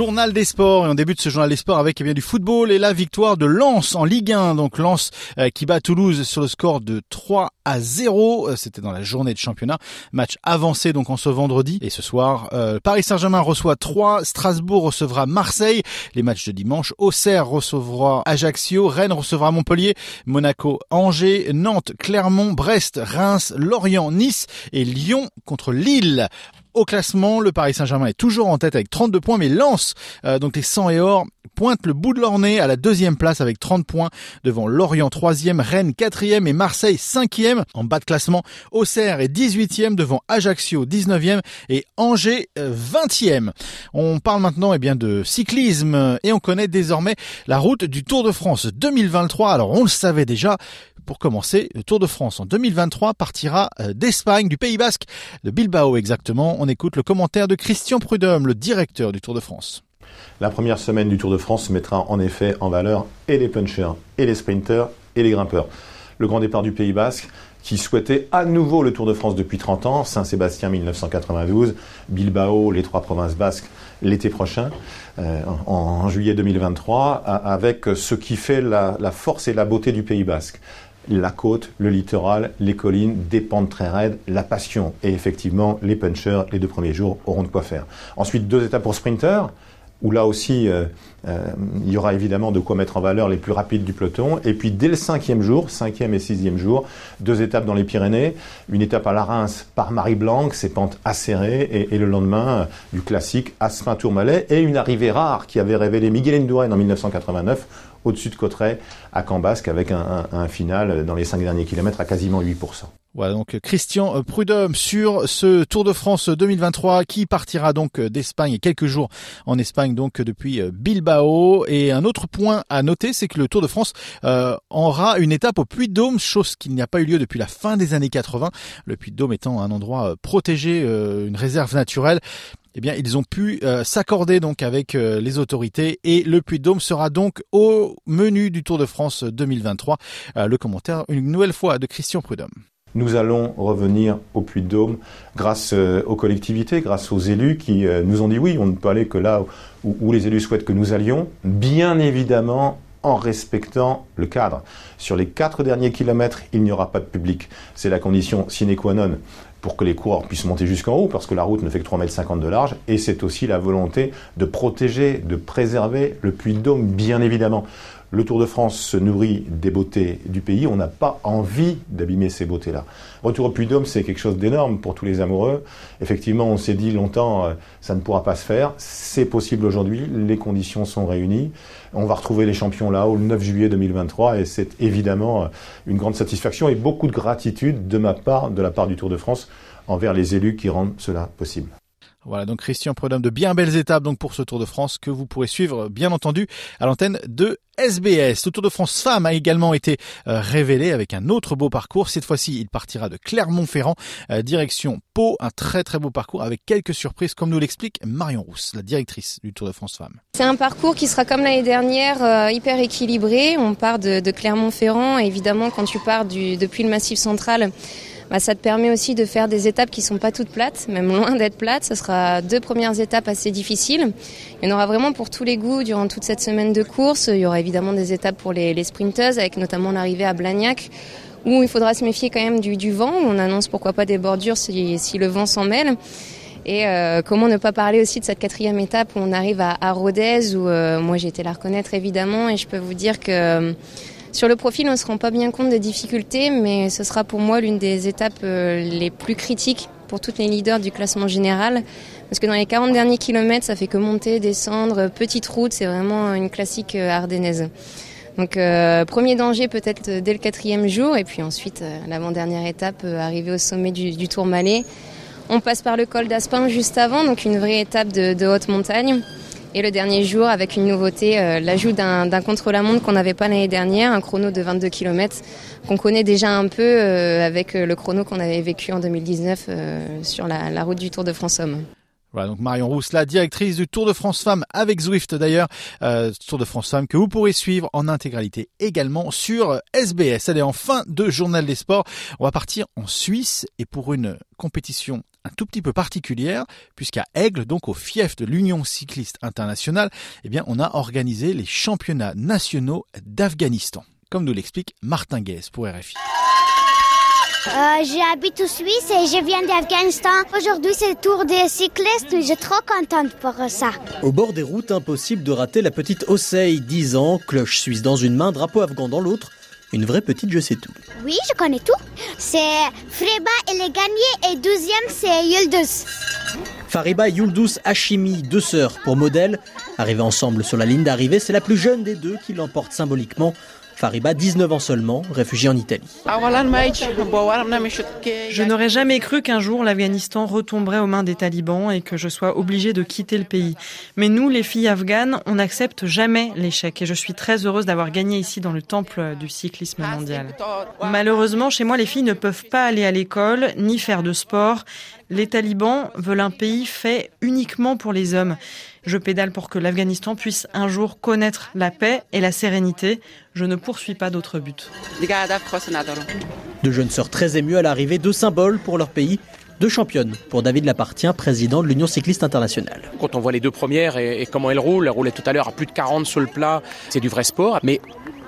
Journal des sports. Et on débute ce journal des sports avec eh bien du football et la victoire de Lens en Ligue 1 donc Lens euh, qui bat Toulouse sur le score de 3 à 0 euh, c'était dans la journée de championnat. Match avancé donc en ce vendredi. Et ce soir euh, Paris Saint-Germain reçoit 3 Strasbourg recevra Marseille. Les matchs de dimanche Auxerre recevra Ajaccio. Rennes recevra Montpellier. Monaco Angers. Nantes Clermont. Brest Reims Lorient Nice et Lyon contre Lille au classement, le Paris Saint-Germain est toujours en tête avec 32 points, mais lance euh, donc les 100 et or pointe le bout de leur nez à la deuxième place avec 30 points devant Lorient troisième, Rennes quatrième et Marseille cinquième. En bas de classement, Auxerre est 18e devant Ajaccio 19e et Angers 20e. Euh, on parle maintenant eh bien de cyclisme et on connaît désormais la route du Tour de France 2023. Alors on le savait déjà, pour commencer, le Tour de France en 2023 partira euh, d'Espagne, du Pays Basque, de Bilbao exactement. On écoute le commentaire de Christian Prudhomme, le directeur du Tour de France. La première semaine du Tour de France mettra en effet en valeur et les punchers, et les sprinters, et les grimpeurs. Le grand départ du Pays Basque, qui souhaitait à nouveau le Tour de France depuis 30 ans, Saint-Sébastien 1992, Bilbao, les trois provinces basques l'été prochain, euh, en, juillet 2023, avec ce qui fait la, force et la beauté du Pays Basque la côte, le littoral, les collines, des pentes très raides, la passion. Et effectivement, les punchers, les deux premiers jours, auront de quoi faire. Ensuite, deux étapes pour sprinter où là aussi, euh, euh, il y aura évidemment de quoi mettre en valeur les plus rapides du peloton. Et puis dès le cinquième jour, cinquième et sixième jour, deux étapes dans les Pyrénées, une étape à la Reims par Marie Blanc, ses pentes acérées, et, le lendemain, du classique Aspin-Tourmalet, et une arrivée rare qui avait révélé Miguel Indurain en 1989 au-dessus de Cotteret à Cambasque avec un, un, final dans les cinq derniers kilomètres à quasiment 8%. Voilà donc Christian Prudhomme sur ce Tour de France 2023 qui partira donc d'Espagne et quelques jours en Espagne donc depuis Bilbao et un autre point à noter c'est que le Tour de France euh, aura une étape au Puy-de-Dôme chose qui n'y a pas eu lieu depuis la fin des années 80 le Puy-de-Dôme étant un endroit protégé euh, une réserve naturelle eh bien, ils ont pu euh, s'accorder donc avec euh, les autorités et le Puy-de-Dôme sera donc au menu du Tour de France 2023. Euh, le commentaire une nouvelle fois de Christian Prudhomme. Nous allons revenir au Puy-de-Dôme grâce aux collectivités, grâce aux élus qui nous ont dit oui, on ne peut aller que là où, où les élus souhaitent que nous allions, bien évidemment en respectant le cadre. Sur les quatre derniers kilomètres, il n'y aura pas de public. C'est la condition sine qua non pour que les coureurs puissent monter jusqu'en haut, parce que la route ne fait que 3,50 m de large, et c'est aussi la volonté de protéger, de préserver le puits de Dôme, bien évidemment. Le Tour de France se nourrit des beautés du pays. On n'a pas envie d'abîmer ces beautés-là. Retour au Puy-de-Dôme, c'est quelque chose d'énorme pour tous les amoureux. Effectivement, on s'est dit longtemps, euh, ça ne pourra pas se faire. C'est possible aujourd'hui. Les conditions sont réunies. On va retrouver les champions là, au 9 juillet 2023, et c'est évidemment euh, une grande satisfaction et beaucoup de gratitude de ma part, de la part du Tour de France, envers les élus qui rendent cela possible. Voilà, donc Christian Prudhomme de bien belles étapes donc pour ce Tour de France que vous pourrez suivre bien entendu à l'antenne de SBS. Le Tour de France Femmes a également été euh, révélé avec un autre beau parcours. Cette fois-ci, il partira de Clermont-Ferrand euh, direction Pau, un très très beau parcours avec quelques surprises comme nous l'explique Marion Rousse, la directrice du Tour de France Femmes. C'est un parcours qui sera comme l'année dernière euh, hyper équilibré. On part de, de Clermont-Ferrand évidemment quand tu pars du, depuis le Massif central bah, ça te permet aussi de faire des étapes qui sont pas toutes plates, même loin d'être plates. Ce sera deux premières étapes assez difficiles. Il y en aura vraiment pour tous les goûts durant toute cette semaine de course. Il y aura évidemment des étapes pour les, les sprinteuses, avec notamment l'arrivée à Blagnac, où il faudra se méfier quand même du, du vent. On annonce pourquoi pas des bordures si, si le vent s'en mêle. Et euh, comment ne pas parler aussi de cette quatrième étape où on arrive à, à Rodez, où euh, moi j'ai été la reconnaître évidemment, et je peux vous dire que sur le profil, on ne se rend pas bien compte des difficultés, mais ce sera pour moi l'une des étapes euh, les plus critiques pour toutes les leaders du classement général. Parce que dans les 40 derniers kilomètres, ça fait que monter, descendre, petite route, c'est vraiment une classique euh, ardennaise. Donc euh, premier danger peut-être dès le quatrième jour, et puis ensuite l'avant-dernière étape, arriver au sommet du, du Tourmalet. On passe par le col d'Aspin juste avant, donc une vraie étape de haute montagne. Et le dernier jour, avec une nouveauté, euh, l'ajout d'un contre-la-montre qu'on n'avait pas l'année dernière, un chrono de 22 km qu'on connaît déjà un peu euh, avec euh, le chrono qu'on avait vécu en 2019 sur la, la route du Tour de France Homme. Voilà, donc Marion Rousse, la directrice du Tour de France Femmes avec Zwift d'ailleurs, euh, Tour de France Femmes que vous pourrez suivre en intégralité également sur SBS. Allez, en fin de journal des sports, on va partir en Suisse et pour une compétition un tout petit peu particulière, puisqu'à Aigle, donc au fief de l'Union cycliste internationale, eh bien, on a organisé les championnats nationaux d'Afghanistan, comme nous l'explique Martin Guez pour RFI. Euh, J'habite en Suisse et je viens d'Afghanistan. Aujourd'hui, c'est le tour des cyclistes. Je suis trop contente pour ça. Au bord des routes, impossible de rater la petite Osei, 10 ans, cloche suisse dans une main, drapeau afghan dans l'autre. Une vraie petite je sais tout. Oui, je connais tout. C'est Freba, elle est gagnée et deuxième, c'est Yıldız. Fariba et Yuldus Hashimi, deux sœurs pour modèle. Arrivées ensemble sur la ligne d'arrivée, c'est la plus jeune des deux qui l'emporte symboliquement. Fariba, 19 ans seulement, réfugiée en Italie. Je n'aurais jamais cru qu'un jour l'Afghanistan retomberait aux mains des talibans et que je sois obligée de quitter le pays. Mais nous, les filles afghanes, on n'accepte jamais l'échec et je suis très heureuse d'avoir gagné ici dans le temple du cyclisme mondial. Malheureusement, chez moi, les filles ne peuvent pas aller à l'école ni faire de sport. Les talibans veulent un pays fait uniquement pour les hommes. Je pédale pour que l'Afghanistan puisse un jour connaître la paix et la sérénité. Je ne poursuis pas d'autre but. Deux jeunes sœurs très émues à l'arrivée, deux symboles pour leur pays, deux championnes pour David Lapartien, président de l'Union cycliste internationale. Quand on voit les deux premières et, et comment elles roulent, elles roulaient tout à l'heure à plus de 40 sur le plat, c'est du vrai sport. Mais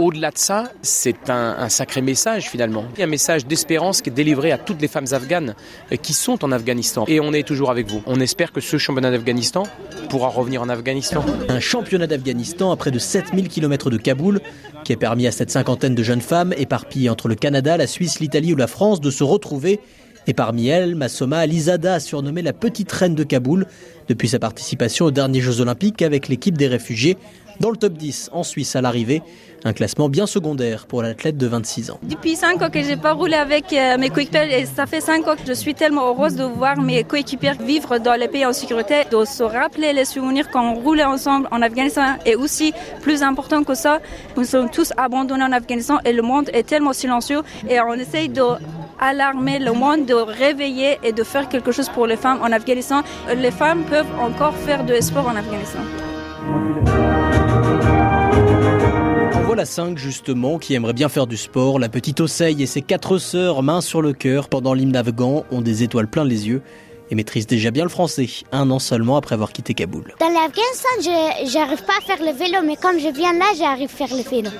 au-delà de ça, c'est un, sacré message finalement. Un message d'espérance qui est délivré à toutes les femmes afghanes qui sont en Afghanistan. Et on est toujours avec vous. On espère que ce championnat d'Afghanistan pourra revenir en Afghanistan. Un championnat d'Afghanistan à près de 7000 km de Kaboul qui a permis à cette cinquantaine de jeunes femmes éparpillées entre le Canada, la Suisse, l'Italie ou la France de se retrouver. Et parmi elles, Massoma Alizada, surnommée la petite reine de Kaboul, depuis sa participation aux derniers Jeux Olympiques avec l'équipe des réfugiés, dans le top 10 en Suisse à l'arrivée. Un classement bien secondaire pour l'athlète de 26 ans. Depuis 5 ans que j'ai pas roulé avec euh, mes coéquipiers et ça fait 5 ans que je suis tellement heureuse de voir mes coéquipiers vivre dans les pays en sécurité, de se rappeler les souvenirs quand on roulait ensemble en Afghanistan et aussi plus important que ça, nous sommes tous abandonnés en Afghanistan et le monde est tellement silencieux et on essaye de alarmer le monde, de réveiller et de faire quelque chose pour les femmes en Afghanistan. Les femmes peuvent encore faire de sport en Afghanistan. Voilà 5 justement qui aimerait bien faire du sport. La petite Osei et ses quatre sœurs, main sur le cœur, pendant l'hymne afghan, ont des étoiles plein les yeux et maîtrisent déjà bien le français, un an seulement après avoir quitté Kaboul. Dans l'Afghanistan, je n'arrive pas à faire le vélo, mais comme je viens là, j'arrive à faire le vélo.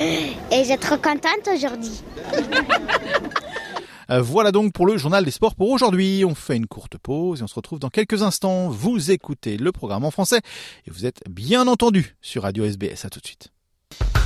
Et je suis trop contente aujourd'hui. Voilà donc pour le journal des sports pour aujourd'hui. On fait une courte pause et on se retrouve dans quelques instants. Vous écoutez le programme en français et vous êtes bien entendu sur Radio SBS. À tout de suite.